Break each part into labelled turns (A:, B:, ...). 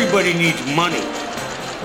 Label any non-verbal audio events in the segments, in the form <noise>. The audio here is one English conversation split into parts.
A: Everybody needs money.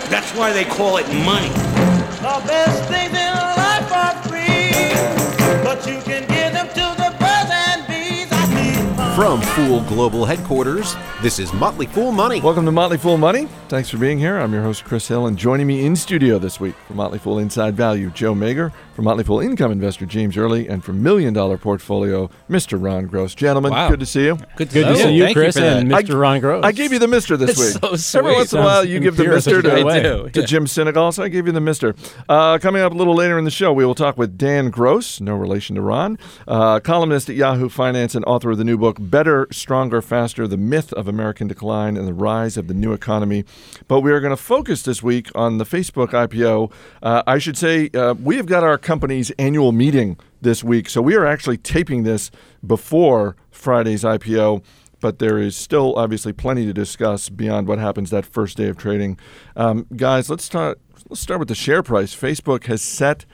A: That's why they call it money.
B: The best things in life are free, but you can give them to the birds and bees. I need.
C: From Fool Global Headquarters, this is Motley Fool Money.
D: Welcome to Motley Fool Money. Thanks for being here. I'm your host, Chris Hill, and joining me in studio this week from Motley Fool Inside Value, Joe Magyer, from Motley Fool Income Investor, James Early, and from Million Dollar Portfolio, Mr. Ron Gross. Gentlemen,
E: Wow.
D: good to see you.
E: Good to,
F: Good to see you,
E: Thank
F: Chris,
E: for that.
F: and Mr. Ron Gross.
D: I gave you the Mister this
E: That's
D: week.
E: so
D: Every once in a while, you give the Mister
F: if
D: to,
F: go away.
E: do.
D: to Jim Sinegal, so I gave you the Mister. Uh, coming up a little later in the show, we will talk with Dan Gross, no relation to Ron, uh, columnist at Yahoo Finance and author of the new book "Better, Stronger, Faster: The Myth of American Decline and the Rise of the New Economy." But we are going to focus this week on the Facebook IPO. Uh, I should say uh, we have got our company's annual meeting this week, so we are actually taping this before Friday's IPO but there is still obviously plenty to discuss beyond what happens that first day of trading. Um, guys, let's start. Let's start with the share price. Facebook has set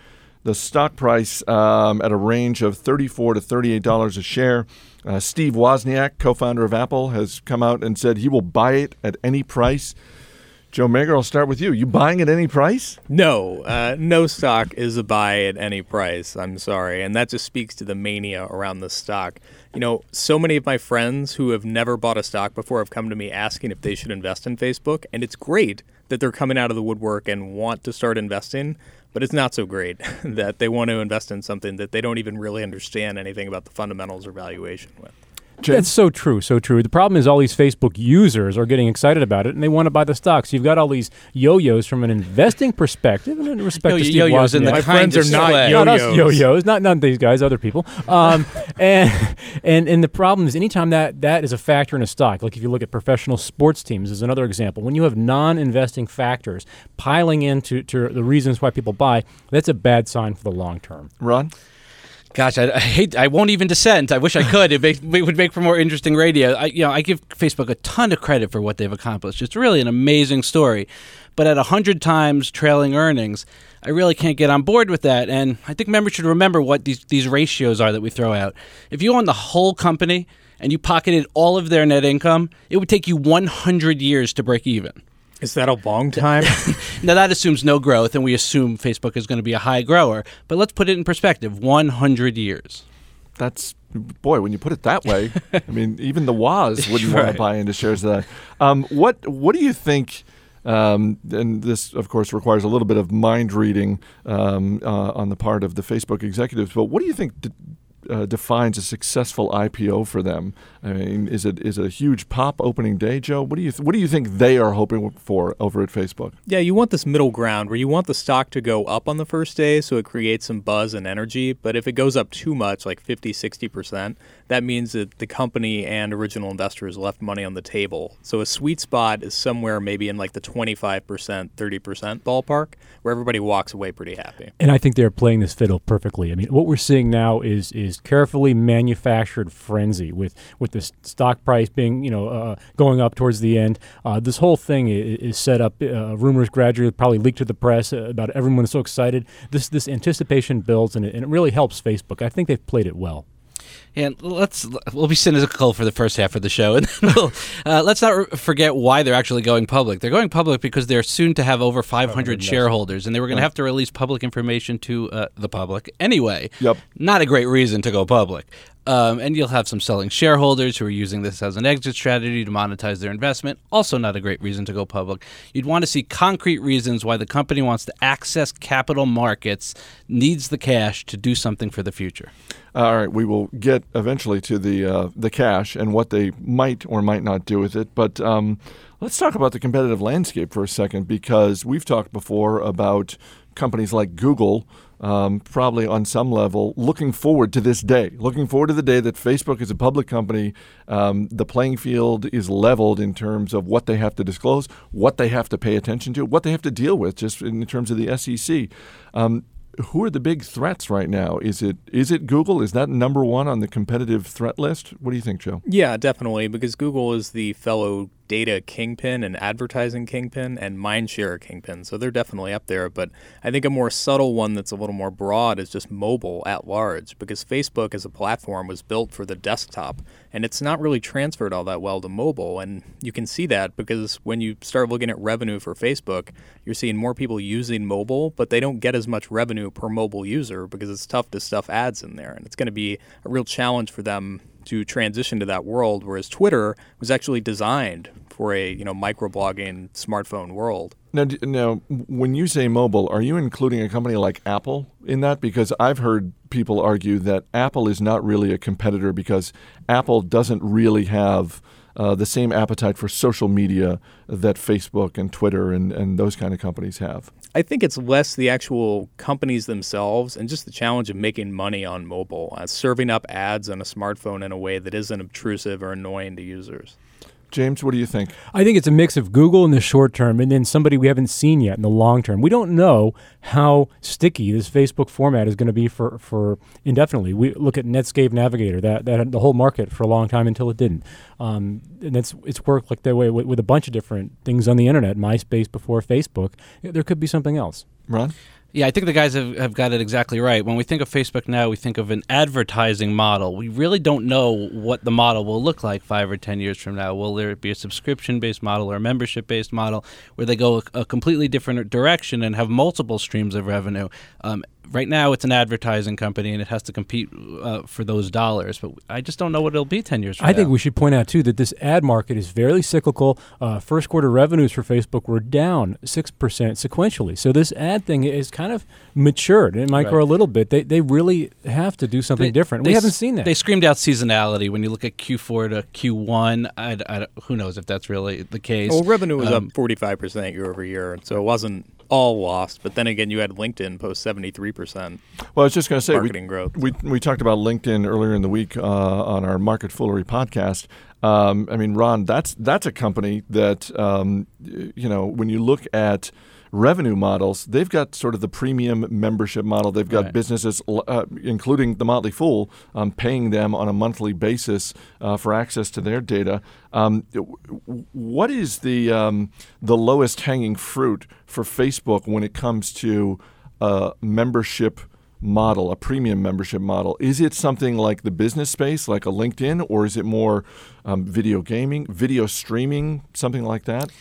D: the stock price um, at a range of thirty-four to thirty-eight dollars a share. Uh, Steve Wozniak, co-founder of Apple, has come out and said he will buy it at any price. Joe Magyer, I'll start with you. You buying at any price?
F: No, uh, no stock is a buy at any price. I'm sorry, and that just speaks to the mania around the stock. You know, so many of my friends who have never bought a stock before have come to me asking if they should invest in Facebook, and it's great that they're coming out of the woodwork and want to start investing. But it's not so great <laughs> that they want to invest in something that they don't even really understand anything about the fundamentals or valuation with.
D: James?
G: That's so true, so true. The problem is all these Facebook users are getting excited about it and they want to buy the stocks. You've got all these yo-yos from an investing perspective and in respect
E: Yo-
G: to Steve
E: yo-yos in the
G: Wozniak.
F: My friends are not
E: way.
G: not us
F: yo-yos.
G: yo-yos, not not these guys, other people. Um, <laughs> and and and the problem is anytime that that is a factor in a stock, like if you look at professional sports teams, is another example. When you have non-investing factors piling into to the reasons why people buy, that's a bad sign for the long term.
D: Ron?
E: Gosh, I, I hate. I won't even dissent. I wish I could. It, make, it would make for more interesting radio. I, you know, I give Facebook a ton of credit for what they've accomplished. It's really an amazing story, but at hundred times trailing earnings, I really can't get on board with that. And I think members should remember what these these ratios are that we throw out. If you own the whole company and you pocketed all of their net income, it would take you 100 years to break even.
F: Is that a long time? <laughs>
E: Now that assumes no growth, and we assume Facebook is going to be a high grower. But let's put it in perspective: 100 years.
D: That's boy. When you put it that way, I mean, <laughs> even the Woz wouldn't want to buy into shares of that. Um, what What do you think? Um, and this, of course, requires a little bit of mind reading um, uh, on the part of the Facebook executives. But what do you think de- uh, defines a successful IPO for them? I mean, is it is it a huge pop opening day, Joe? What do you th- What do you think they are hoping for over at Facebook?
F: Yeah, you want this middle ground where you want the stock to go up on the first day so it creates some buzz and energy. But if it goes up too much, like 50, 60%, that means that the company and original investors left money on the table. So a sweet spot is somewhere maybe in like the 25%, 30% ballpark where everybody walks away pretty happy.
G: And I think they're playing this fiddle perfectly. I mean, what we're seeing now is is carefully manufactured frenzy with with the stock price being you know uh, going up towards the end. Uh, this whole thing is, is set up. Uh, rumors gradually probably leaked to the press uh, about everyone is so excited. This this anticipation builds and it, and it really helps Facebook. I think they've played it well.
E: And let's we'll be cynical for the first half of the show, and then we'll, uh, let's not re- forget why they're actually going public. They're going public because they're soon to have over 500 shareholders, and they were going to have to release public information to uh, the public anyway.
D: Yep.
E: Not a great reason to go public. Um, and you'll have some selling shareholders who are using this as an exit strategy to monetize their investment. Also, not a great reason to go public. You'd want to see concrete reasons why the company wants to access capital markets, needs the cash to do something for the future.
D: All right, we will get eventually to the uh, the cash and what they might or might not do with it. But um, let's talk about the competitive landscape for a second, because we've talked before about companies like Google, um, probably on some level, looking forward to this day, looking forward to the day that Facebook is a public company. Um, the playing field is leveled in terms of what they have to disclose, what they have to pay attention to, what they have to deal with, just in terms of the SEC. Um, who are the big threats right now? Is it is it Google? Is that number one on the competitive threat list? What do you think, Joe?
F: Yeah, definitely, because Google is the fellow data kingpin and advertising kingpin and mindshare kingpin. So they're definitely up there. But I think a more subtle one that's a little more broad is just mobile at large because Facebook as a platform was built for the desktop and it's not really transferred all that well to mobile. And you can see that because when you start looking at revenue for Facebook, you're seeing more people using mobile, but they don't get as much revenue per mobile user because it's tough to stuff ads in there. And it's going to be a real challenge for them to transition to that world, whereas Twitter was actually designed for a you know microblogging smartphone world.
D: Now, now, when you say mobile, are you including a company like Apple in that? Because I've heard people argue that Apple is not really a competitor because Apple doesn't really have uh, the same appetite for social media that Facebook and Twitter and, and those kind of companies have.
F: I think it's less the actual companies themselves and just the challenge of making money on mobile, uh, serving up ads on a smartphone in a way that isn't obtrusive or annoying to users.
D: James, what do you think?
G: I think it's a mix of Google in the short term and then somebody we haven't seen yet in the long term. We don't know how sticky this Facebook format is going to be for, for indefinitely. We look at Netscape Navigator, that, that had the whole market for a long time until it didn't. Um, and it's, it's worked like that way with, with a bunch of different things on the internet, MySpace before Facebook. There could be something else.
D: Ron?
E: Yeah, I think the guys have, have got it exactly right. When we think of Facebook now, we think of an advertising model. We really don't know what the model will look like five or ten years from now. Will there be a subscription based model or a membership based model where they go a, a completely different direction and have multiple streams of revenue? Um, right now, it's an advertising company and it has to compete uh, for those dollars. But I just don't know what it'll be ten years from
G: I
E: now.
G: think we should point out too that this ad market is very cyclical. Uh, first quarter revenues for Facebook were down six percent sequentially. So this ad thing is kind of matured. It might grow a little bit. They they really have to do something
E: They-
G: different.
E: they
G: We haven't
E: s-
G: seen that.
E: They screamed out seasonality when you look at Q4 to Q1. I, I, who knows if that's really the case?
F: Well, revenue was
E: Um,
F: up 45% year over year, so it wasn't all lost. But then again, you had LinkedIn post 73%.
D: Well, I was just going to say,
F: Marketing
D: we,
F: growth.
D: We, we talked about LinkedIn earlier in the week uh, on our Market Foolery podcast. Um, I mean, Ron, that's that's a company that um, you know when you look at revenue models, they've got sort of the premium membership model. They've got
E: Right.
D: businesses, uh, including the Motley Fool, um, paying them on a monthly basis uh, for access to their data. Um, what is the um, the lowest hanging fruit for Facebook when it comes to uh, membership? model, a premium membership model? Is it something like the business space, like a LinkedIn, or is it more um, video gaming, video streaming, something like that?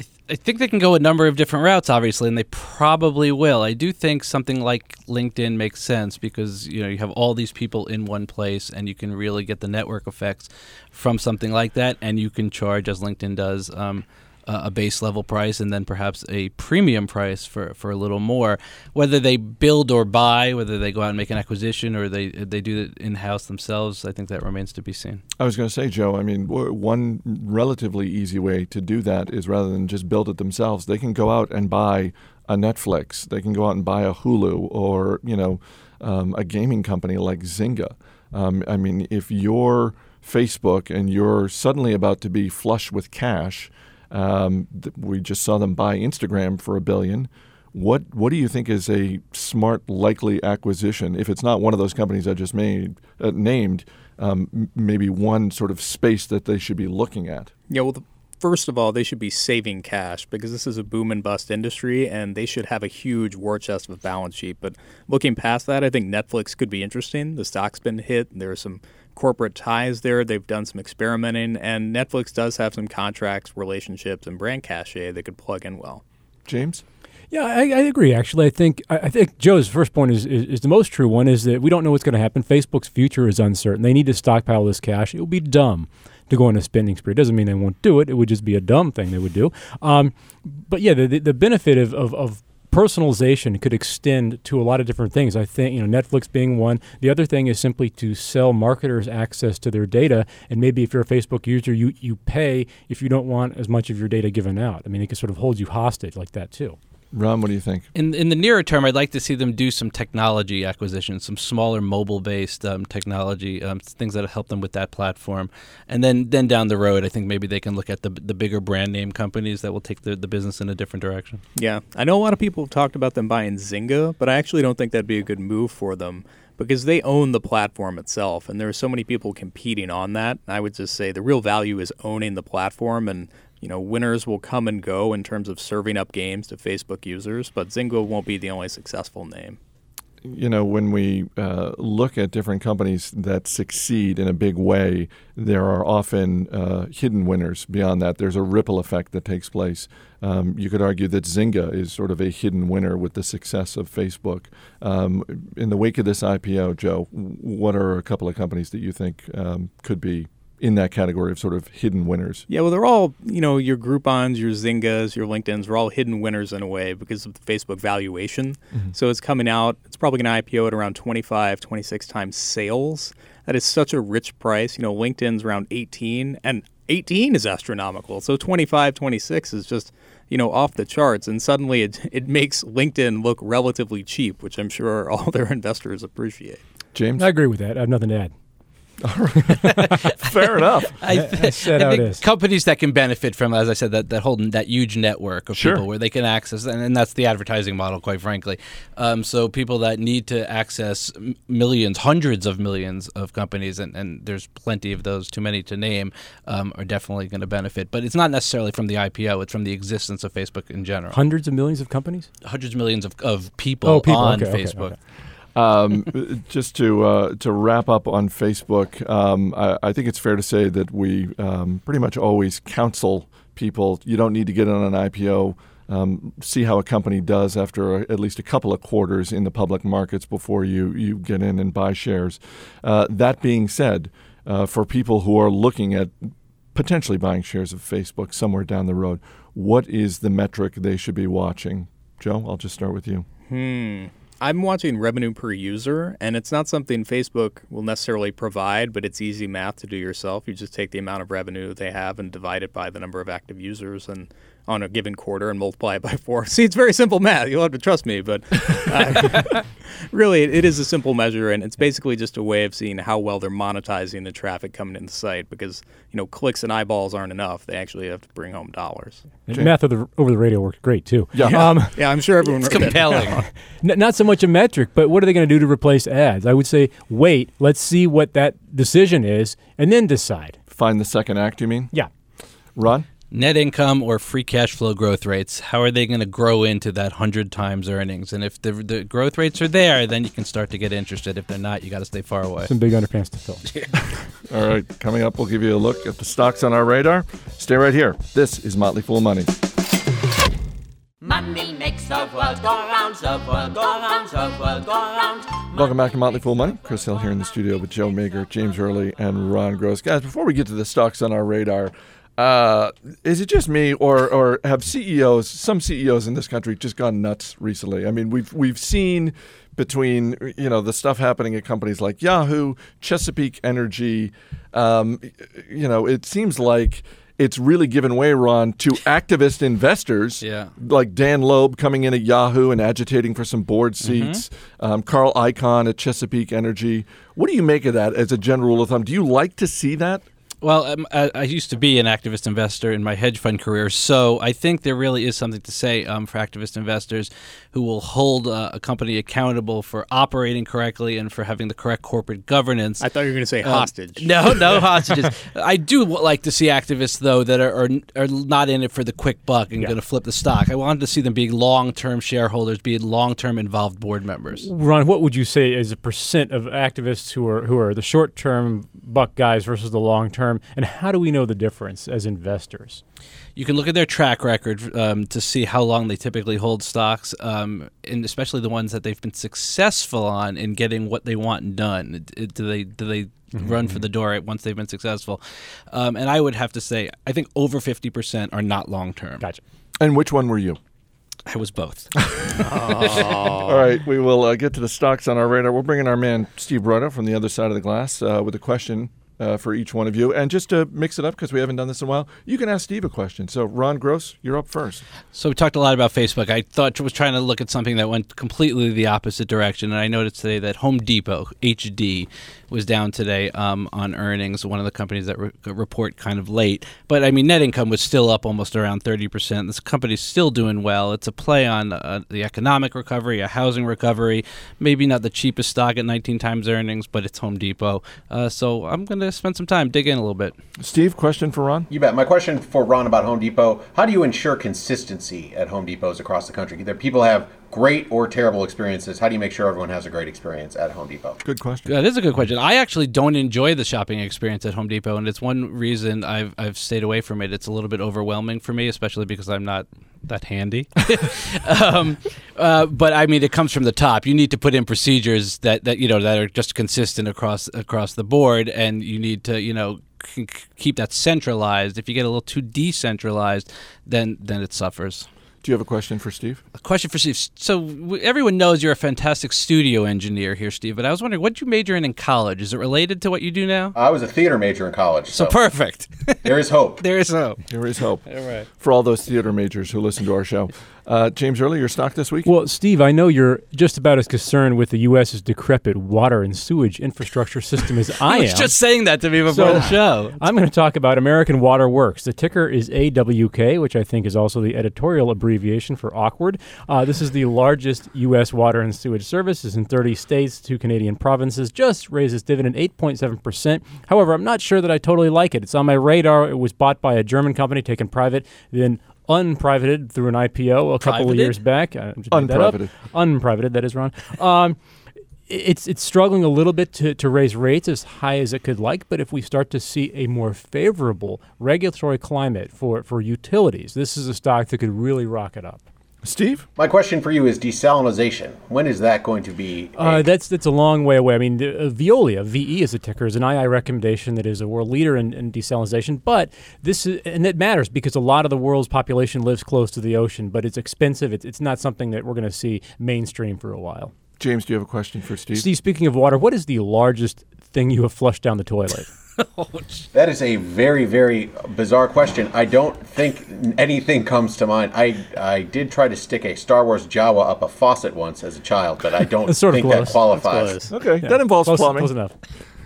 E: I, th- I think they can go a number of different routes, obviously, and they probably will. I do think something like LinkedIn makes sense because you know you have all these people in one place, and you can really get the network effects from something like that, and you can charge, as LinkedIn does, um, a base level price, and then perhaps a premium price for, for a little more. Whether they build or buy, whether they go out and make an acquisition, or they they do it in house themselves, I think that remains to be seen.
D: I was going to say, Joe, I mean, one relatively easy way to do that is rather than just build it themselves, they can go out and buy a Netflix, they can go out and buy a Hulu or, you know, um, a gaming company like Zynga. Um, I mean, if you're Facebook and you're suddenly about to be flush with cash, um, th- we just saw them buy Instagram for a billion. What what do you think is a smart, likely acquisition? If it's not one of those companies I just made uh, named, um, maybe one sort of space that they should be looking at.
F: Yeah, well, the, first of all, they should be saving cash because this is a boom and bust industry, and they should have a huge war chest of balance sheet. But looking past that, I think Netflix could be interesting. The stock's been hit. There are some corporate ties there. They've done some experimenting, and Netflix does have some contracts, relationships, and brand cachet that could plug in well.
D: James,
G: Yeah, I, I agree. Actually, I think I, I think Joe's first point is, is is the most true one. Is that we don't know what's going to happen. Facebook's future is uncertain. They need to stockpile this cash. It would be dumb to go on a spending spree. It doesn't mean they won't do it. It would just be a dumb thing they would do. Um, but yeah, the, the the benefit of, of of personalization could extend to a lot of different things. I think you know Netflix being one. The other thing is simply to sell marketers access to their data, and maybe if you're a Facebook user, you you pay if you don't want as much of your data given out. I mean, it can sort of hold you hostage like that too.
D: Ron, what do you think?
E: In in the nearer term, I'd like to see them do some technology acquisitions, some smaller mobile-based um, technology, um, things that help them with that platform, and then then down the road, I think maybe they can look at the the bigger brand name companies that will take the, the business in a different direction.
F: Yeah, I know a lot of people have talked about them buying Zynga, but I actually don't think that'd be a good move for them because they own the platform itself, and there are so many people competing on that. I would just say the real value is owning the platform and You know, winners will come and go in terms of serving up games to Facebook users, but Zynga won't be the only successful name.
D: you know, when we uh, look at different companies that succeed in a big way, there are often uh, hidden winners beyond that. There's a ripple effect that takes place. Um, you could argue that Zynga is sort of a hidden winner with the success of Facebook. Um, in the wake of this IPO, Joe, what are a couple of companies that you think um, could be in that category of sort of hidden winners?
F: Yeah, well, they're all, you know, your Groupons, your Zyngas, your LinkedIn's, are all hidden winners in a way because of the Facebook valuation. Mm-hmm. So it's coming out, it's probably going to IPO at around 25, 26 times sales. That is such a rich price. You know, LinkedIn's around 18, and 18 is astronomical. So 25, 26 is just, you know, off the charts. And suddenly it, it makes LinkedIn look relatively cheap, which I'm sure all <laughs> their investors appreciate.
D: James?
G: I agree with that. I have nothing to add. <laughs>
D: Fair enough. <laughs>
E: I,
G: I said
E: I think companies that can benefit from, as I said, that, that whole that huge network of
D: Sure.
E: people where they can access, and, and that's the advertising model, quite frankly. Um, so people that need to access millions, hundreds of millions of companies, and, and there's plenty of those, too many to name, um, are definitely going to benefit. But it's not necessarily from the IPO; it's from the existence of Facebook in general.
G: Hundreds of millions of companies?
E: Hundreds of millions of, of people,
G: Oh, people.
E: on
G: Okay, okay,
E: Facebook.
G: okay.
D: Um, just to uh, to wrap up on Facebook, um, I, I think it's fair to say that we um, pretty much always counsel people. You don't need to get on an IPO. Um, see how a company does after a, at least a couple of quarters in the public markets before you you get in and buy shares. Uh, that being said, uh, for people who are looking at potentially buying shares of Facebook somewhere down the road, what is the metric they should be watching? Joe, I'll just start with you.
F: Hmm. I'm watching revenue per user, and it's not something Facebook will necessarily provide, but it's easy math to do yourself. You just take the amount of revenue they have and divide it by the number of active users and on a given quarter and multiply it by four. <laughs> See, it's very simple math. You'll have to trust me, but uh, <laughs> really, it is a simple measure, and it's basically just a way of seeing how well they're monetizing the traffic coming in the site because, you know, clicks and eyeballs aren't enough. They actually have to bring home dollars.
G: And math over the, over the radio worked great too.
D: Yeah.
G: Um, <laughs>
F: Yeah, I'm sure everyone.
E: It's compelling.
G: N- not so much a metric, but what are they going to do to replace ads? I would say wait, let's see what that decision is, and then decide.
D: Find the second act. You mean?
G: Yeah.
D: Ron?
E: Net income or free cash flow growth rates how are they going to grow into that 100 times earnings and if the, the growth rates are there then you can start to get interested if they're not you got to stay far away
G: Some big underpants to fill. <laughs>
D: All right, coming up, we'll give you a look at the stocks on our radar. Stay right here. This is Motley Fool Money.
H: Money makes the world go round, the world go round, the world go round.
D: Welcome back to Motley Fool Money. Chris Hill here in the studio with Joe Magyer, James Early, and Ron Gross. Guys, before we get to the stocks on our radar, uh, is it just me, or or have CEOs, some CEOs in this country, just gone nuts recently? I mean, we've we've seen between you know the stuff happening at companies like Yahoo, Chesapeake Energy. Um, you know, it seems like it's really given way, Ron, to activist investors
E: Yeah.
D: like Dan Loeb coming in at Yahoo and agitating for some board seats, um, Carl Icahn at Chesapeake Energy. What do you make of that as a general rule of thumb? Do you like to see that?
E: Well, um, I, I used to be an activist investor in my hedge fund career, so I think there really is something to say um, for activist investors who will hold uh, a company accountable for operating correctly and for having the correct corporate governance.
F: I thought you were going to say
E: Um,
F: hostage.
E: No, no <laughs> hostages. I do like to see activists though that are are, are not in it for the quick buck and going to flip the stock. I wanted to see them being long-term shareholders, being long-term involved board members.
G: Ron, what would you say is a percent of activists who are who are the short term buck guys versus the long term, and how do we know the difference as investors?
E: You can look at their track record um, to see how long they typically hold stocks, um, and especially the ones that they've been successful on in getting what they want done. It- it- do they do they run for the door once they've been successful? Um, and I would have to say, I think over fifty percent are not long term.
G: Gotcha.
D: And which one were you?
E: I was both. <laughs>
D: All right, we will uh, get to the stocks on our radar. We'll bring in our man Steve Rudda from the other side of the glass uh, with a question uh, for each one of you. And just to mix it up, because we haven't done this in a while, you can ask Steve a question. So, Ron Gross, you're up first.
E: So we talked a lot about Facebook. I thought was trying to look at something that went completely the opposite direction, and I noticed today that Home Depot HD was down today um, on earnings. One of the companies that re- report kind of late, but I mean net income was still up almost around thirty percent. This company's still doing well. It's a play on uh, the economic recovery, a housing recovery. Maybe not the cheapest stock at 19 times earnings, but it's Home Depot. Uh, so I'm going to to spend some time, dig in a little bit.
D: Steve, question for Ron?
C: You bet. My question for Ron about Home Depot: How do you ensure consistency at Home Depots across the country? Either people have great or terrible experiences. How do you make sure everyone has a great experience at Home Depot?
D: Good question.
E: That is a good question. I actually don't enjoy the shopping experience at Home Depot, and it's one reason I've I've stayed away from it. It's a little bit overwhelming for me, especially because I'm not that handy. <laughs> um, uh, but I mean, it comes from the top. You need to put in procedures that, that you know that are just consistent across across the board, and you need to you know c- c- keep that centralized. If you get a little too decentralized, then then it suffers.
D: Do you have a question for Steve?
E: A question for Steve. So everyone knows you're a fantastic studio engineer here, Steve. But I was wondering, what did you major in in college? Is it related to what you do now?
C: I was a theater major in college,
E: So
C: so,
E: perfect.
C: there is hope. <laughs>
E: there is hope.
D: There is hope
E: All right.
D: for all those theater majors who listen to our show. Uh, James Early, your stock this week?
G: Well, Steve, I know you're just about as concerned with the U.S.'s decrepit water and sewage infrastructure system as <laughs> I
E: I
G: am.
E: just saying that to me before
G: So-
E: the show.
G: I'm going to talk about American Water Works. The ticker is AWK, which I think is also the editorial abbreviation for awkward. Uh, this is the largest U.S. water and sewage service. It's in 30 states, two Canadian provinces. Just raised its dividend 8.7%. However, I'm not sure that I totally like it. It's on my radar. It was bought by a German company, taken private, then unprivated through an IPO a couple of years back. I just made that.
D: Unprivated.
G: Unprivated, that is Ron. Um, it's it's struggling a little bit to, to raise rates as high as it could like, but if we start to see a more favorable regulatory climate for, for utilities, this is a stock that could really rock it up.
D: Steve?
C: My question for you is desalinization. When is that going to be? a-
G: Uh, that's that's a long way away. I mean, the, uh, Veolia, VE is a ticker, is an II recommendation that is a world leader in, in desalinization. But this is, and it matters because a lot of the world's population lives close to the ocean, but it's expensive. It's, it's not something that we're going to see mainstream for a while.
D: James, do you have a question for Steve?
G: Steve, speaking of water, what is the largest thing you have flushed down the toilet? <laughs>
C: That is a very, very bizarre question. I don't think anything comes to mind. I I did try to stick a Star Wars Jawa up a faucet once as a child, but I don't <laughs>
G: sort of
C: think
G: close.
C: that qualifies.
F: Close.
D: Okay, that involves
G: close,
D: plumbing.
G: close enough.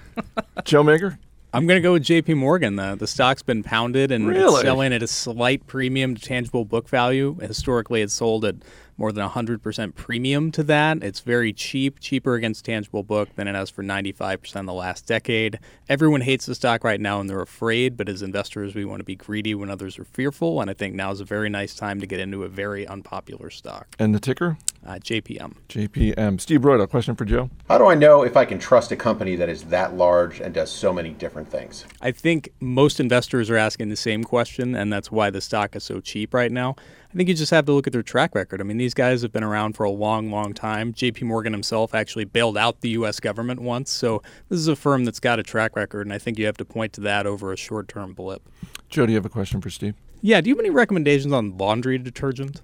G: <laughs>
D: Joe Magyer.
F: I'm going to go with JP Morgan. The, the stock's been pounded and
D: Really?
F: it's selling at a slight premium to tangible book value. Historically, it's sold at more than 100% premium to that. It's very cheap, cheaper against tangible book than it has for 95% in the last decade. Everyone hates the stock right now and they're afraid, but as investors, we want to be greedy when others are fearful. And I think now is a very nice time to get into a very unpopular stock.
D: And the ticker?
F: Uh, JPM.
D: JPM. Steve Broido, a question for Joe?
C: How do I know if I can trust a company that is that large and does so many different things?
F: I think most investors are asking the same question, and that's why the stock is so cheap right now. I think you just have to look at their track record. I mean, these guys have been around for a long, long time. JP Morgan himself actually bailed out the U.S. government once. So this is a firm that's got a track record, and I think you have to point to that over a short term blip.
D: Joe, do you have a question for Steve?
F: Yeah, do you have any recommendations on laundry detergent?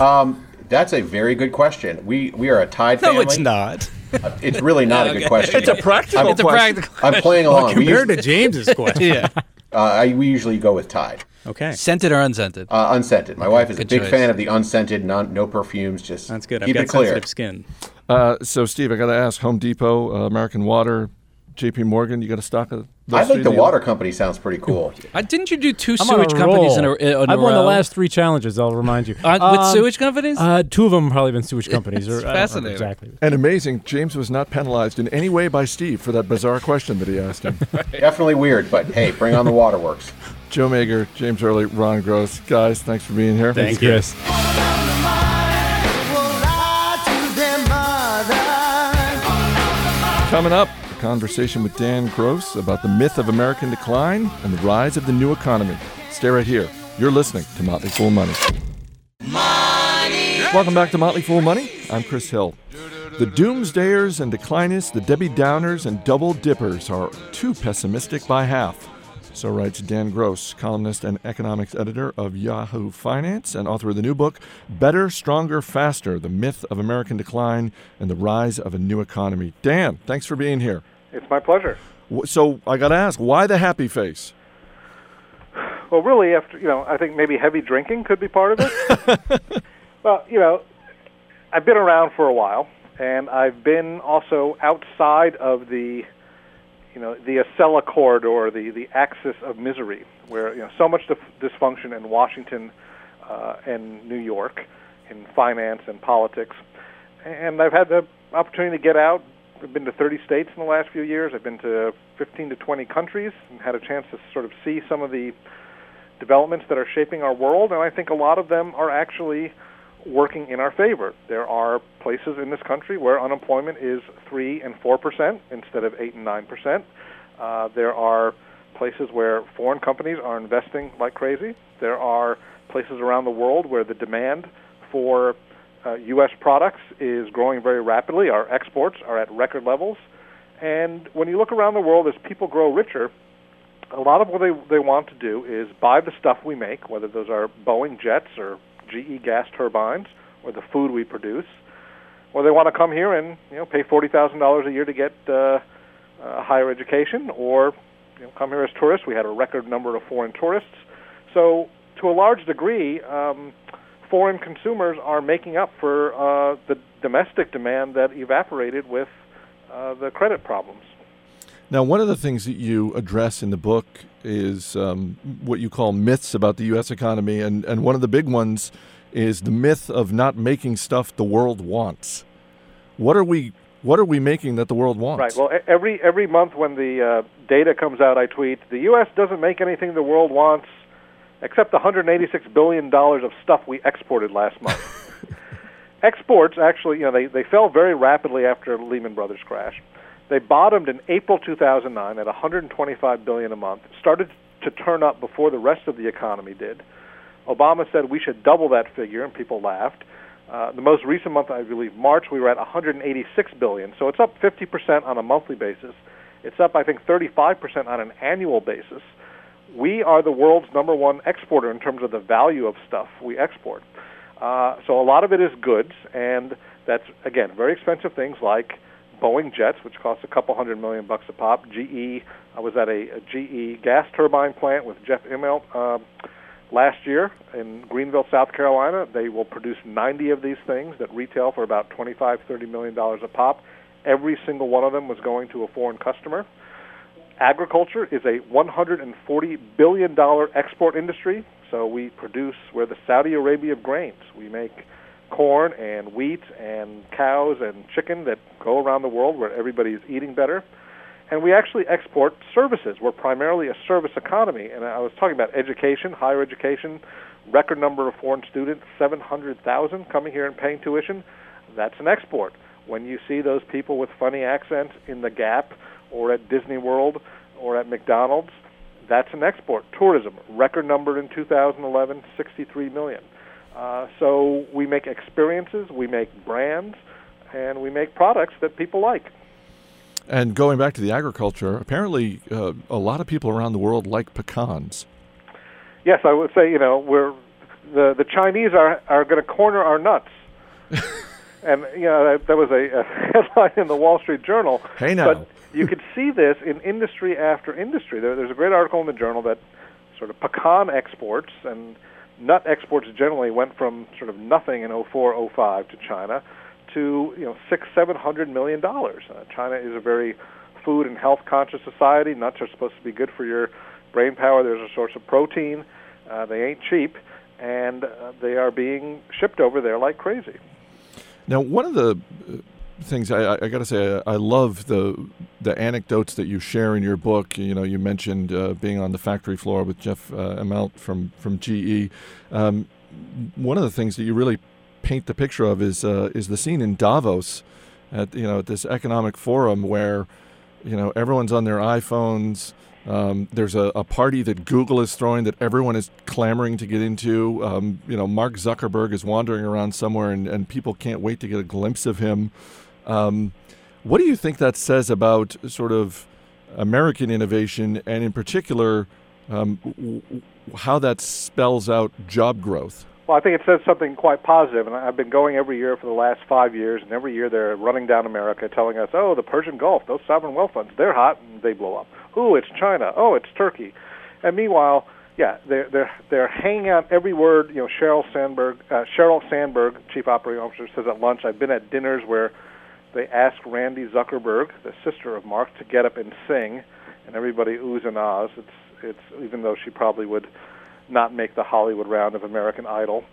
C: Um, that's a very good question. We we are a Tide
E: No,
C: family.
E: it's not.
C: Uh, It's really not a <laughs> good question.
D: It's a practical
E: It's a
D: question.
E: practical.
C: I'm playing along. we,
F: Compared
C: usually,
F: to James's <laughs> question.
E: yeah.
C: Uh, I, we usually go with Tide.
F: Okay.
E: Scented or unscented?
C: Uh, unscented. My wife is a big
E: choice.
C: fan of the unscented, non, no perfumes. Just
F: That's good. I've
C: Keep
F: got
C: it clear.
F: sensitive skin.
D: Uh, so, Steve, I got to ask Home Depot, uh, American Water, JP Morgan, you got a stock of those
C: I think the
D: deals?
C: water company sounds pretty cool. <laughs>
E: Uh, didn't you do 2
G: I'm
E: sewage companies in a,
G: roll.
E: in a
G: I've won the last three challenges. I'll remind you. <laughs>
E: Uh, with
G: Um,
E: sewage companies?
G: Uh, two of them probably been sewage <laughs> companies. or, I don't remember
E: fascinating.
G: Exactly.
D: And amazing, James was not penalized in any way by Steve for that bizarre question that he asked him.
C: Definitely weird, but hey, bring on the waterworks.
D: Joe Magyer, James Early, Ron Gross. Guys, thanks for being here.
F: Thank you.
G: Chris.
D: Coming up, a conversation with Dan Gross about the myth of American decline and the rise of the new economy. Stay right here. You're listening to Motley Fool Money. Money! Welcome back to Motley Fool Money. I'm Chris Hill. The doomsdayers and declinists, the Debbie Downers and double dippers are too pessimistic by half. So writes Dan Gross, columnist and economics editor of Yahoo Finance and author of the new book, Better, Stronger, Faster The Myth of American Decline and the Rise of a New Economy. Dan, thanks for being here.
I: It's my pleasure.
D: So I got to ask, why the happy face?
I: Well, really, after you know, I think maybe heavy drinking could be part of it. <laughs> well, you know, I've been around for a while, and I've been also outside of the, you know, the Acela corridor, the the axis of misery, where you know so much dif- dysfunction in Washington uh, and New York, in finance and politics, and I've had the opportunity to get out, I've been to 30 states in the last few years. I've been to 15 to 20 countries and had a chance to sort of see some of the developments that are shaping our world, and I think a lot of them are actually working in our favor. There are places in this country where unemployment is 3 and 4% instead of 8 and 9%. Uh, there are places where foreign companies are investing like crazy. There are places around the world where the demand for uh, U.S. products is growing very rapidly. Our exports are at record levels. And when you look around the world as people grow richer, a lot of what they, they want to do is buy the stuff we make, whether those are Boeing jets or GE gas turbines or the food we produce, or they want to come here and you know pay forty thousand dollars a year to get uh, uh, higher education, or you know, come here as tourists. We had a record number of foreign tourists, so to a large degree, um, foreign consumers are making up for uh, the domestic demand that evaporated with uh, the credit problems.
D: Now, one of the things that you address in the book is um, what you call myths about the U.S. economy, and, and one of the big ones is the myth of not making stuff the world wants. What are we What are we making that the world wants?
I: Right. Well, every every month when the uh, data comes out, I tweet the U.S. doesn't make anything the world wants, except the 186 billion dollars of stuff we exported last month. <laughs> Exports actually, you know, they they fell very rapidly after Lehman Brothers crash. They bottomed in April 2009 at 125 billion a month. Started to turn up before the rest of the economy did. Obama said we should double that figure, and people laughed. Uh, the most recent month, I believe, March, we were at 186 billion. So it's up 50% on a monthly basis. It's up, I think, 35% on an annual basis. We are the world's number one exporter in terms of the value of stuff we export. Uh, so a lot of it is goods, and that's again very expensive things like Boeing jets, which cost a couple hundred million bucks a pop. GE, I was at a, a GE gas turbine plant with Jeff Immelt uh, last year in Greenville, South Carolina. They will produce 90 of these things that retail for about 25, 30 million dollars a pop. Every single one of them was going to a foreign customer. Agriculture is a 140 billion dollar export industry. So we produce we're the Saudi Arabia of grains. We make corn and wheat and cows and chicken that go around the world where everybody is eating better. And we actually export services. We're primarily a service economy. And I was talking about education, higher education, record number of foreign students, 700,000 coming here and paying tuition. That's an export. When you see those people with funny accents in the Gap or at Disney World or at McDonald's, that's an export. Tourism, record number in 2011, 63 million. Uh, so we make experiences, we make brands, and we make products that people like.
D: And going back to the agriculture, apparently uh, a lot of people around the world like pecans.
I: Yes, I would say you know we're the the Chinese are are going to corner our nuts. <laughs> and you know that, that was a, <laughs> a headline in the Wall Street Journal.
D: Hey now.
I: But you could see this in industry after industry. There, there's a great article in the journal that sort of pecan exports and nut exports generally went from sort of nothing in 04, 05 to China to you know six, seven hundred million dollars. Uh, China is a very food and health conscious society. Nuts are supposed to be good for your brain power. There's a source of protein. Uh, they ain't cheap, and uh, they are being shipped over there like crazy.
D: Now, one of the uh, things I, I got to say, I love the the anecdotes that you share in your book. You know, you mentioned uh, being on the factory floor with Jeff uh, Immelt from from GE. Um, one of the things that you really paint the picture of is uh, is the scene in Davos, at you know at this economic forum where you know everyone's on their iPhones. Um, there's a, a, party that Google is throwing that everyone is clamoring to get into. Um, you know, Mark Zuckerberg is wandering around somewhere, and, and people can't wait to get a glimpse of him. Um, what do you think that says about sort of American innovation, and in particular, um, w- how that spells out job growth?
I: Well, I think it says something quite positive, and I've been going every year for the last five years, and every year they're running down America telling us, oh, the Persian Gulf, those sovereign wealth funds, they're hot, and they blow up. Oh, it's China. Oh, it's Turkey. And meanwhile, yeah, they're they're they're hanging out every word. You know, Sheryl Sandberg, uh, Sheryl Sandberg, chief operating officer, says at lunch. I've been at dinners where they ask Randy Zuckerberg, the sister of Mark, to get up and sing, and everybody oohs and ahs. It's it's even though she probably would not make the Hollywood round of American Idol.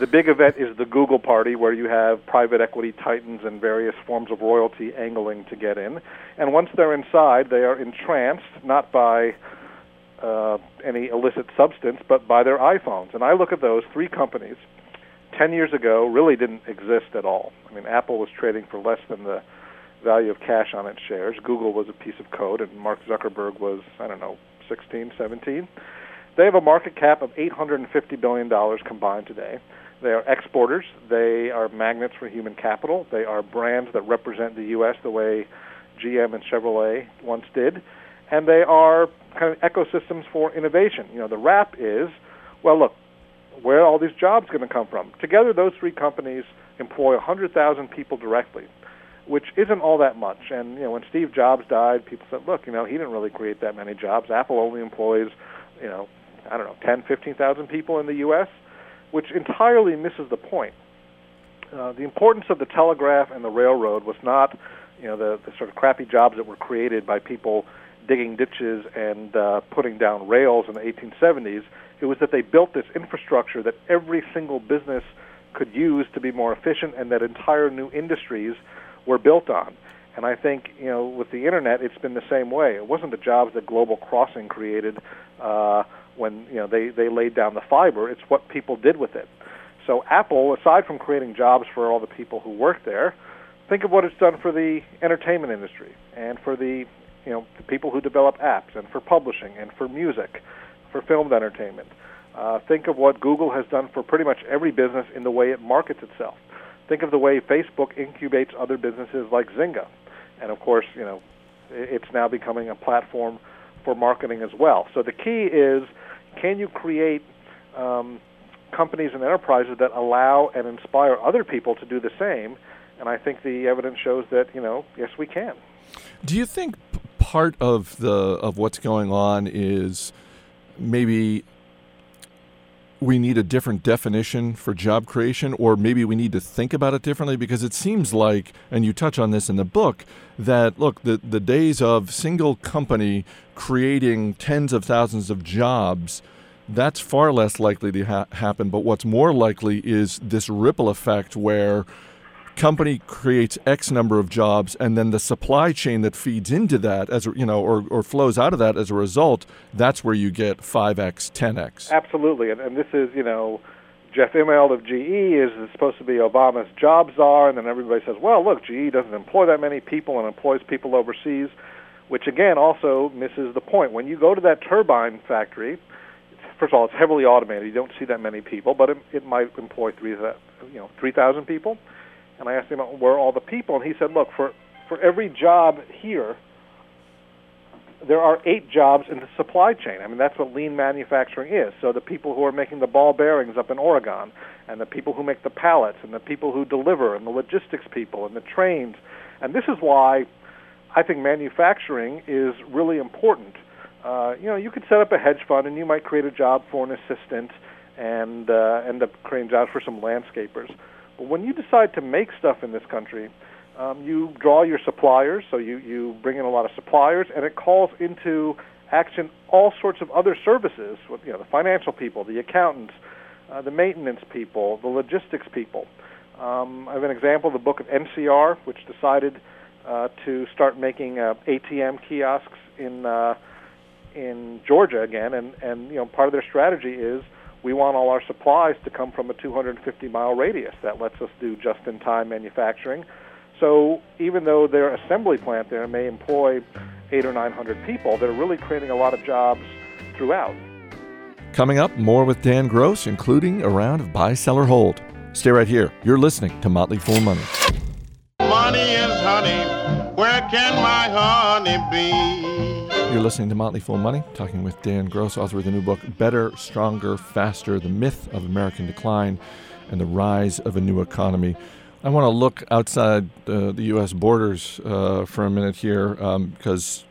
I: The big event is the Google party, where you have private equity titans and various forms of royalty angling to get in. And once they're inside, they are entranced not by uh, any illicit substance, but by their iPhones. And I look at those three companies. Ten years ago, really didn't exist at all. I mean, Apple was trading for less than the value of cash on its shares. Google was a piece of code, and Mark Zuckerberg was, I don't know, 16, 17. They have a market cap of $850 billion combined today. They are exporters. They are magnets for human capital. They are brands that represent the U.S. the way GM and Chevrolet once did. And they are kind of ecosystems for innovation. You know, the wrap is, well, look, where are all these jobs going to come from? Together, those three companies employ 100,000 people directly, which isn't all that much. And you know, when Steve Jobs died, people said, look, you know, he didn't really create that many jobs. Apple only employs, you know, I don't know, 10, 15,000 people in the U.S., which entirely misses the point. Uh, the importance of the telegraph and the railroad was not, you know, the, the sort of crappy jobs that were created by people digging ditches and uh, putting down rails in the 1870s. It was that they built this infrastructure that every single business could use to be more efficient, and that entire new industries were built on. And I think you know, with the internet, it's been the same way. It wasn't the jobs that Global Crossing created uh, when you know they they laid down the fiber. It's what people did with it. So Apple, aside from creating jobs for all the people who work there, think of what it's done for the entertainment industry and for the you know the people who develop apps and for publishing and for music, for filmed entertainment. Uh, think of what Google has done for pretty much every business in the way it markets itself. Think of the way Facebook incubates other businesses like Zynga, and of course, you know, it's now becoming a platform for marketing as well. So the key is, can you create um, companies and enterprises that allow and inspire other people to do the same? And I think the evidence shows that you know, yes, we can.
D: Do you think part of the of what's going on is maybe we need a different definition for job creation, or maybe we need to think about it differently? Because it seems like, and you touch on this in the book, that look, the, the days of single company creating tens of thousands of jobs, that's far less likely to ha- happen. But what's more likely is this ripple effect where company creates X number of jobs, and then the supply chain that feeds into that, as you know, or, or flows out of that as a result, that's where you get five X, ten X.
I: Absolutely, and, and this is you know. Jeff Immelt of GE is supposed to be Obama's jobs czar, and then everybody says, well, look, GE doesn't employ that many people and employs people overseas, which again also misses the point. When you go to that turbine factory, first of all, it's heavily automated. You don't see that many people, but it, it might employ three, you know, three thousand people. And I asked him where are all the people, and he said, look, for for every job here, there are eight jobs in the supply chain. I mean, that's what lean manufacturing is. So the people who are making the ball bearings up in Oregon, and the people who make the pallets, and the people who deliver, and the logistics people, and the trains. And this is why I think manufacturing is really important. Uh, you know, you could set up a hedge fund, and you might create a job for an assistant, and uh, end up creating jobs for some landscapers. When you decide to make stuff in this country, um, you draw your suppliers, so you, you bring in a lot of suppliers, and it calls into action all sorts of other services, with, you know, the financial people, the accountants, uh, the maintenance people, the logistics people. Um, I have an example the book of NCR, which decided uh, to start making uh, ATM kiosks in uh, in Georgia again, and and you know part of their strategy is we want all our supplies to come from a 250 mile radius. That lets us do just in time manufacturing. So even though their assembly plant there may employ eight or nine hundred people, they're really creating a lot of jobs throughout.
D: Coming up, more with Dan Gross, including a round of buy, sell, or hold. Stay right here. You're listening to Motley Fool Money.
J: Money is honey. Where can my honey be?
D: You're listening to Motley Fool Money, talking with Dan Gross, author of the new book Better, Stronger, Faster The Myth of American Decline and the Rise of a New Economy. I want to look outside uh, the U.S. borders uh, for a minute here because,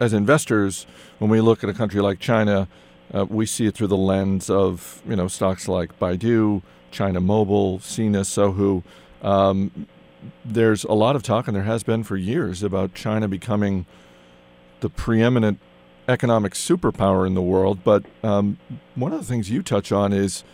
D: as investors, when we look at a country like China, uh, we see it through the lens of you know stocks like Baidu, China Mobile, Sina, Sohu. Um, there's a lot of talk, and there has been for years, about China becoming the preeminent economic superpower in the world. But um, one of the things you touch on is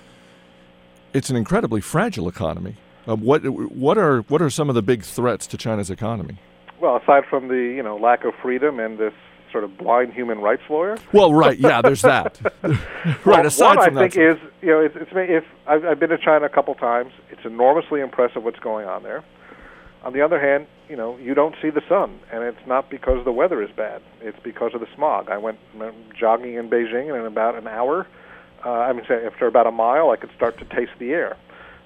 D: it's an incredibly fragile economy. Uh, what what are what are some of the big threats to China's economy?
I: Well, aside from the you know lack of freedom and this sort of blind human rights lawyer.
D: Well, right, yeah, there's that. <laughs> <laughs> right.
I: Well,
D: aside
I: one
D: from
I: I think
D: that,
I: is you know it's, it's if I've, I've been to China a couple times. It's enormously impressive what's going on there. On the other hand, you know you don't see the sun, and it's not because the weather is bad. It's because of the smog. I went jogging in Beijing, and in about an hour, uh, I mean, after about a mile, I could start to taste the air.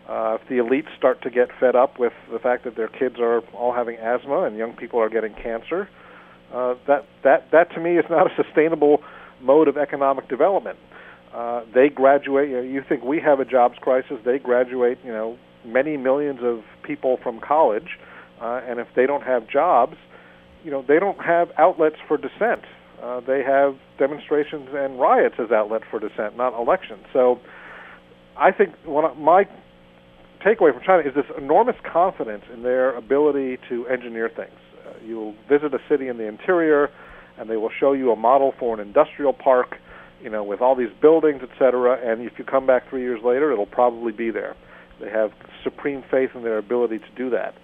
I: Uh, if the elites start to get fed up with the fact that their kids are all having asthma and young people are getting cancer, uh, that that that to me is not a sustainable mode of economic development. Uh, they graduate. You, know, you think we have a jobs crisis? They graduate. You know, many millions of people from college, uh, and if they don't have jobs, you know, they don't have outlets for dissent. Uh, they have demonstrations and riots as outlet for dissent, not elections. So, I think one of my takeaway from China is this enormous confidence in their ability to engineer things. Uh, you'll visit a city in the interior, and they will show you a model for an industrial park, you know, with all these buildings, et cetera. And if you come back three years later, it'll probably be there. They have supreme faith in their ability to do that.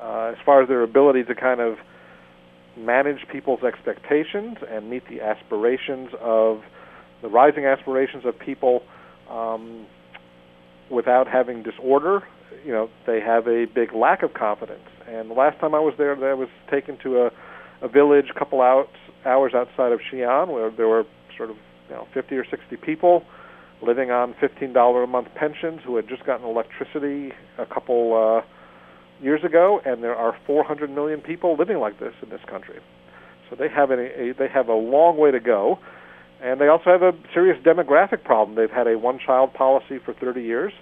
I: Uh, as far as their ability to kind of manage people's expectations and meet the aspirations of the rising aspirations of people um, without having disorder, you know, they have a big lack of confidence. And the last time I was there, I was taken to a, a village a couple out, hours outside of Xi'an where there were sort of you know 50 or 60 people living on $15 a month pensions who had just gotten electricity a couple uh, years ago, and there are 400 million people living like this in this country. So they have a, a they have a long way to go, and they also have a serious demographic problem. They've had a one-child policy for 30 years,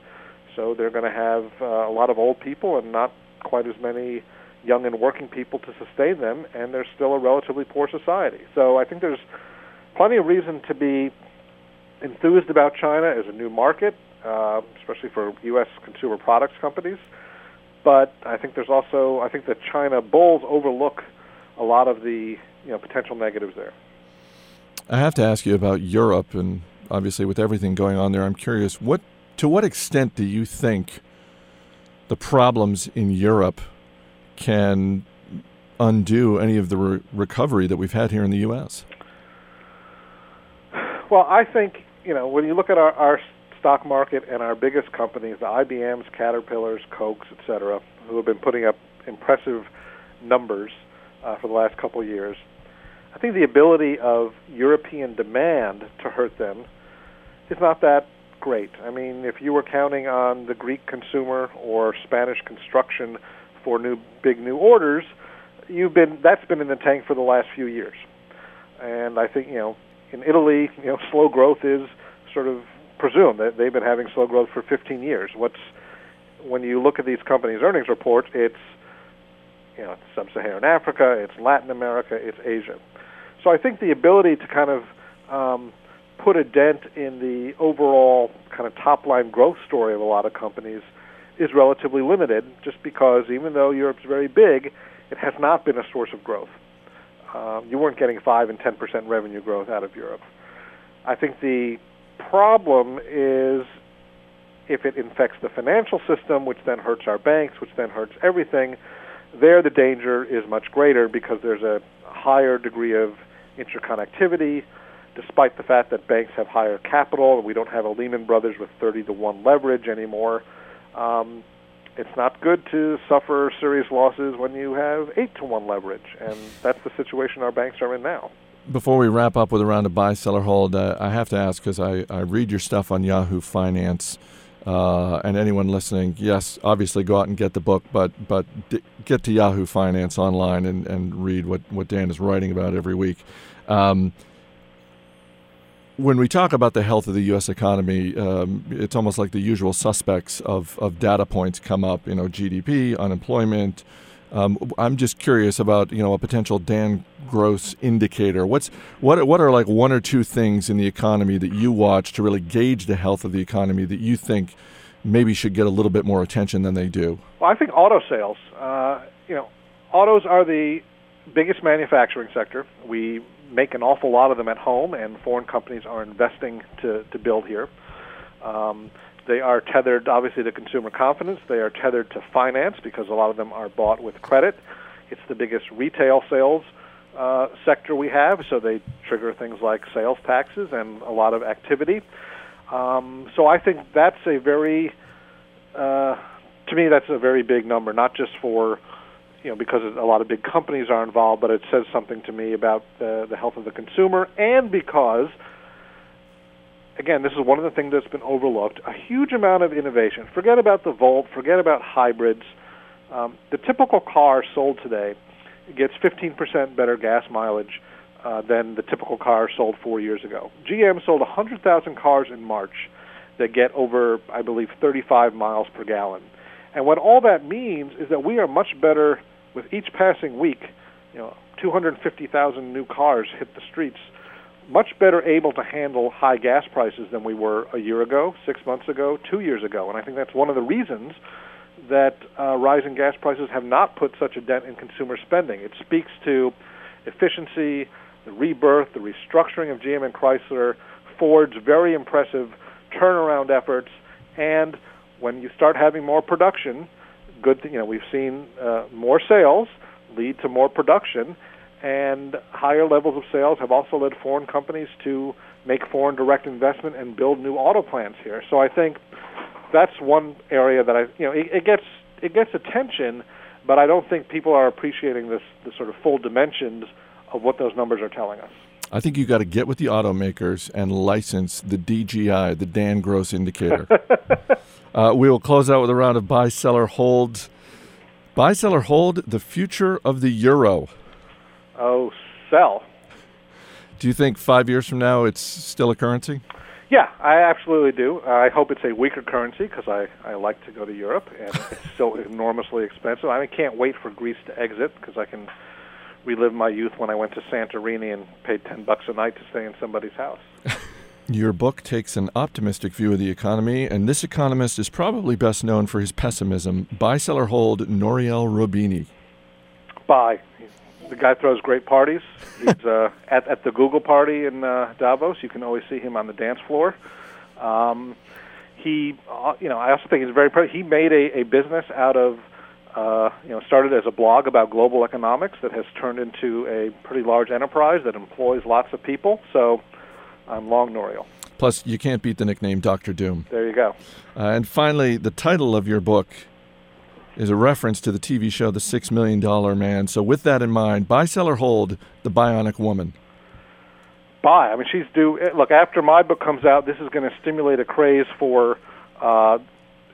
I: so they're going to have uh, a lot of old people and not quite as many young and working people to sustain them, and they're still a relatively poor society. So I think there's plenty of reason to be enthused about China as a new market, uh, especially for U.S. consumer products companies. But I think there's also I think the China bulls overlook a lot of the you know potential negatives there.
D: I have to ask you about Europe, and obviously with everything going on there, I'm curious what to what extent do you think the problems in Europe can undo any of the re- recovery that we've had here in the U.S.?
I: Well, I think you know when you look at our, our stock market and our biggest companies, the IBMs, Caterpillars, Cokes, et cetera, who have been putting up impressive numbers uh, for the last couple of years. I think the ability of European demand to hurt them is not that great. I mean, if you were counting on the Greek consumer or Spanish construction for new big new orders, you've been that's been in the tank for the last few years. And I think, you know, in Italy, you know, slow growth is sort of presumed that they've been having slow growth for 15 years. What's when you look at these companies' earnings reports, it's you know, it's sub-Saharan Africa, it's Latin America, it's Asia. So I think the ability to kind of um, put a dent in the overall kind of top-line growth story of a lot of companies is relatively limited, just because even though Europe's very big, it has not been a source of growth. Um, you weren't getting five and ten percent revenue growth out of Europe. I think the problem is if it infects the financial system, which then hurts our banks, which then hurts everything. There, the danger is much greater because there's a higher degree of interconnectivity, despite the fact that banks have higher capital we don't have a Lehman Brothers with 30 to 1 leverage anymore. Um, it's not good to suffer serious losses when you have 8 to 1 leverage, and that's the situation our banks are in now.
D: Before we wrap up with a round of buy, seller, hold, uh, I have to ask because I, I read your stuff on Yahoo Finance. Uh, and anyone listening, yes, obviously go out and get the book, but but d- get to Yahoo Finance online and, and read what, what Dan is writing about every week. Um, when we talk about the health of the U.S. economy, um, it's almost like the usual suspects of, of data points come up. You know, GDP, unemployment. Um, I'm just curious about you know a potential Dan Gross indicator. What's what what are like one or two things in the economy that you watch to really gauge the health of the economy that you think maybe should get a little bit more attention than they do?
I: Well, I think auto sales. Uh, you know, autos are the biggest manufacturing sector. We make an awful lot of them at home, and foreign companies are investing to, to build here. Um, they are tethered, obviously, to consumer confidence. They are tethered to finance because a lot of them are bought with credit. It's the biggest retail sales uh, sector we have, so they trigger things like sales taxes and a lot of activity. Um, so I think that's a very, uh, to me, that's a very big number, not just for, you know, because a lot of big companies are involved, but it says something to me about the, the health of the consumer, and because, again, this is one of the things that's been overlooked. A huge amount of innovation. Forget about the Volt. Forget about hybrids. Um, the typical car sold today gets 15% better gas mileage uh, than the typical car sold four years ago. GM sold 100,000 cars in March that get over, I believe, 35 miles per gallon. And what all that means is that we are much better with each passing week. You know, 250,000 new cars hit the streets, much better able to handle high gas prices than we were a year ago, six months ago, two years ago. And I think that's one of the reasons that uh, rising gas prices have not put such a dent in consumer spending. It speaks to efficiency, the rebirth, the restructuring of GM and Chrysler, Ford's very impressive turnaround efforts, and when you start having more production, good. Th- you know, we've seen uh, more sales lead to more production, and higher levels of sales have also led foreign companies to make foreign direct investment and build new auto plants here. So I think that's one area that I, you know, it, it gets it gets attention, but I don't think people are appreciating this the sort of full dimensions of what those numbers are telling us.
D: I think you got to get with the automakers and license the DGI, the Dan Gross indicator. <laughs> uh, we will close out with a round of buy, seller, hold. Buy, seller, hold. The future of the euro.
I: Oh, sell.
D: Do you think five years from now it's still a currency?
I: Yeah, I absolutely do. I hope it's a weaker currency because I, I like to go to Europe and it's <laughs> so enormously expensive. I can't wait for Greece to exit because I can relive my youth when I went to Santorini and paid ten bucks a night to stay in somebody's house. <laughs>
D: Your book takes an optimistic view of the economy, and this economist is probably best known for his pessimism. Buy, seller, hold Nouriel Roubini.
I: Buy. The guy throws great parties. He's <laughs> uh, at at the Google party in uh, Davos. You can always see him on the dance floor. Um, he, uh, you know, I also think he's very. Pro- he made a, a business out of, uh, you know, started as a blog about global economics that has turned into a pretty large enterprise that employs lots of people. So, I'm long Nouriel.
D: Plus, you can't beat the nickname Dr. Doom.
I: There you go.
D: Uh, and finally, the title of your book is a reference to the TV show The Six Million Dollar Man. So, with that in mind, buy, sell, or hold The Bionic Woman.
I: buy. I mean, she's due. eh, Look, after my book comes out, this is going to stimulate a craze for, uh,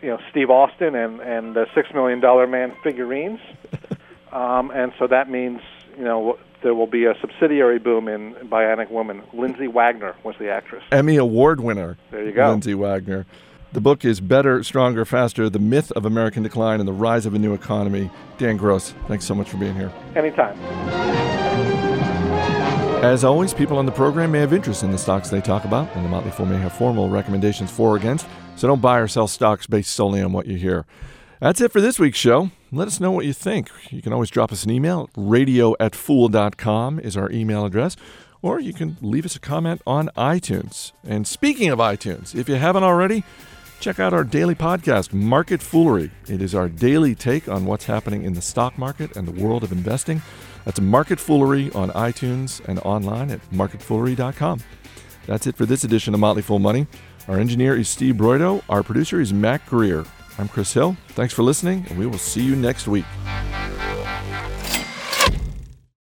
I: you know, Steve Austin and and the Six Million Dollar Man figurines, <laughs> um, and so that means you know there will be a subsidiary boom in Bionic Woman. Lindsay Wagner was the actress.
D: Emmy Award winner.
I: There you go.
D: Lindsay Wagner. The book is Better, Stronger, Faster The Myth of American Decline and the Rise of a New Economy. Dan Gross, thanks so much for being here.
I: Anytime.
D: As always, people on the program may have interest in the stocks they talk about, and the Motley Fool may have formal recommendations for or against, so don't buy or sell stocks based solely on what you hear. That's it for this week's show. Let us know what you think. You can always drop us an email. Radio at fool.com is our email address, or you can leave us a comment on iTunes. And speaking of iTunes, if you haven't already, check out our daily podcast, Market Foolery. It is our daily take on what's happening in the stock market and the world of investing. That's Market Foolery on iTunes and online at marketfoolery.com. That's it for this edition of Motley Fool Money. Our engineer is Steve Broido. Our producer is Matt Greer. I'm Chris Hill. Thanks for listening, and we will see you next week.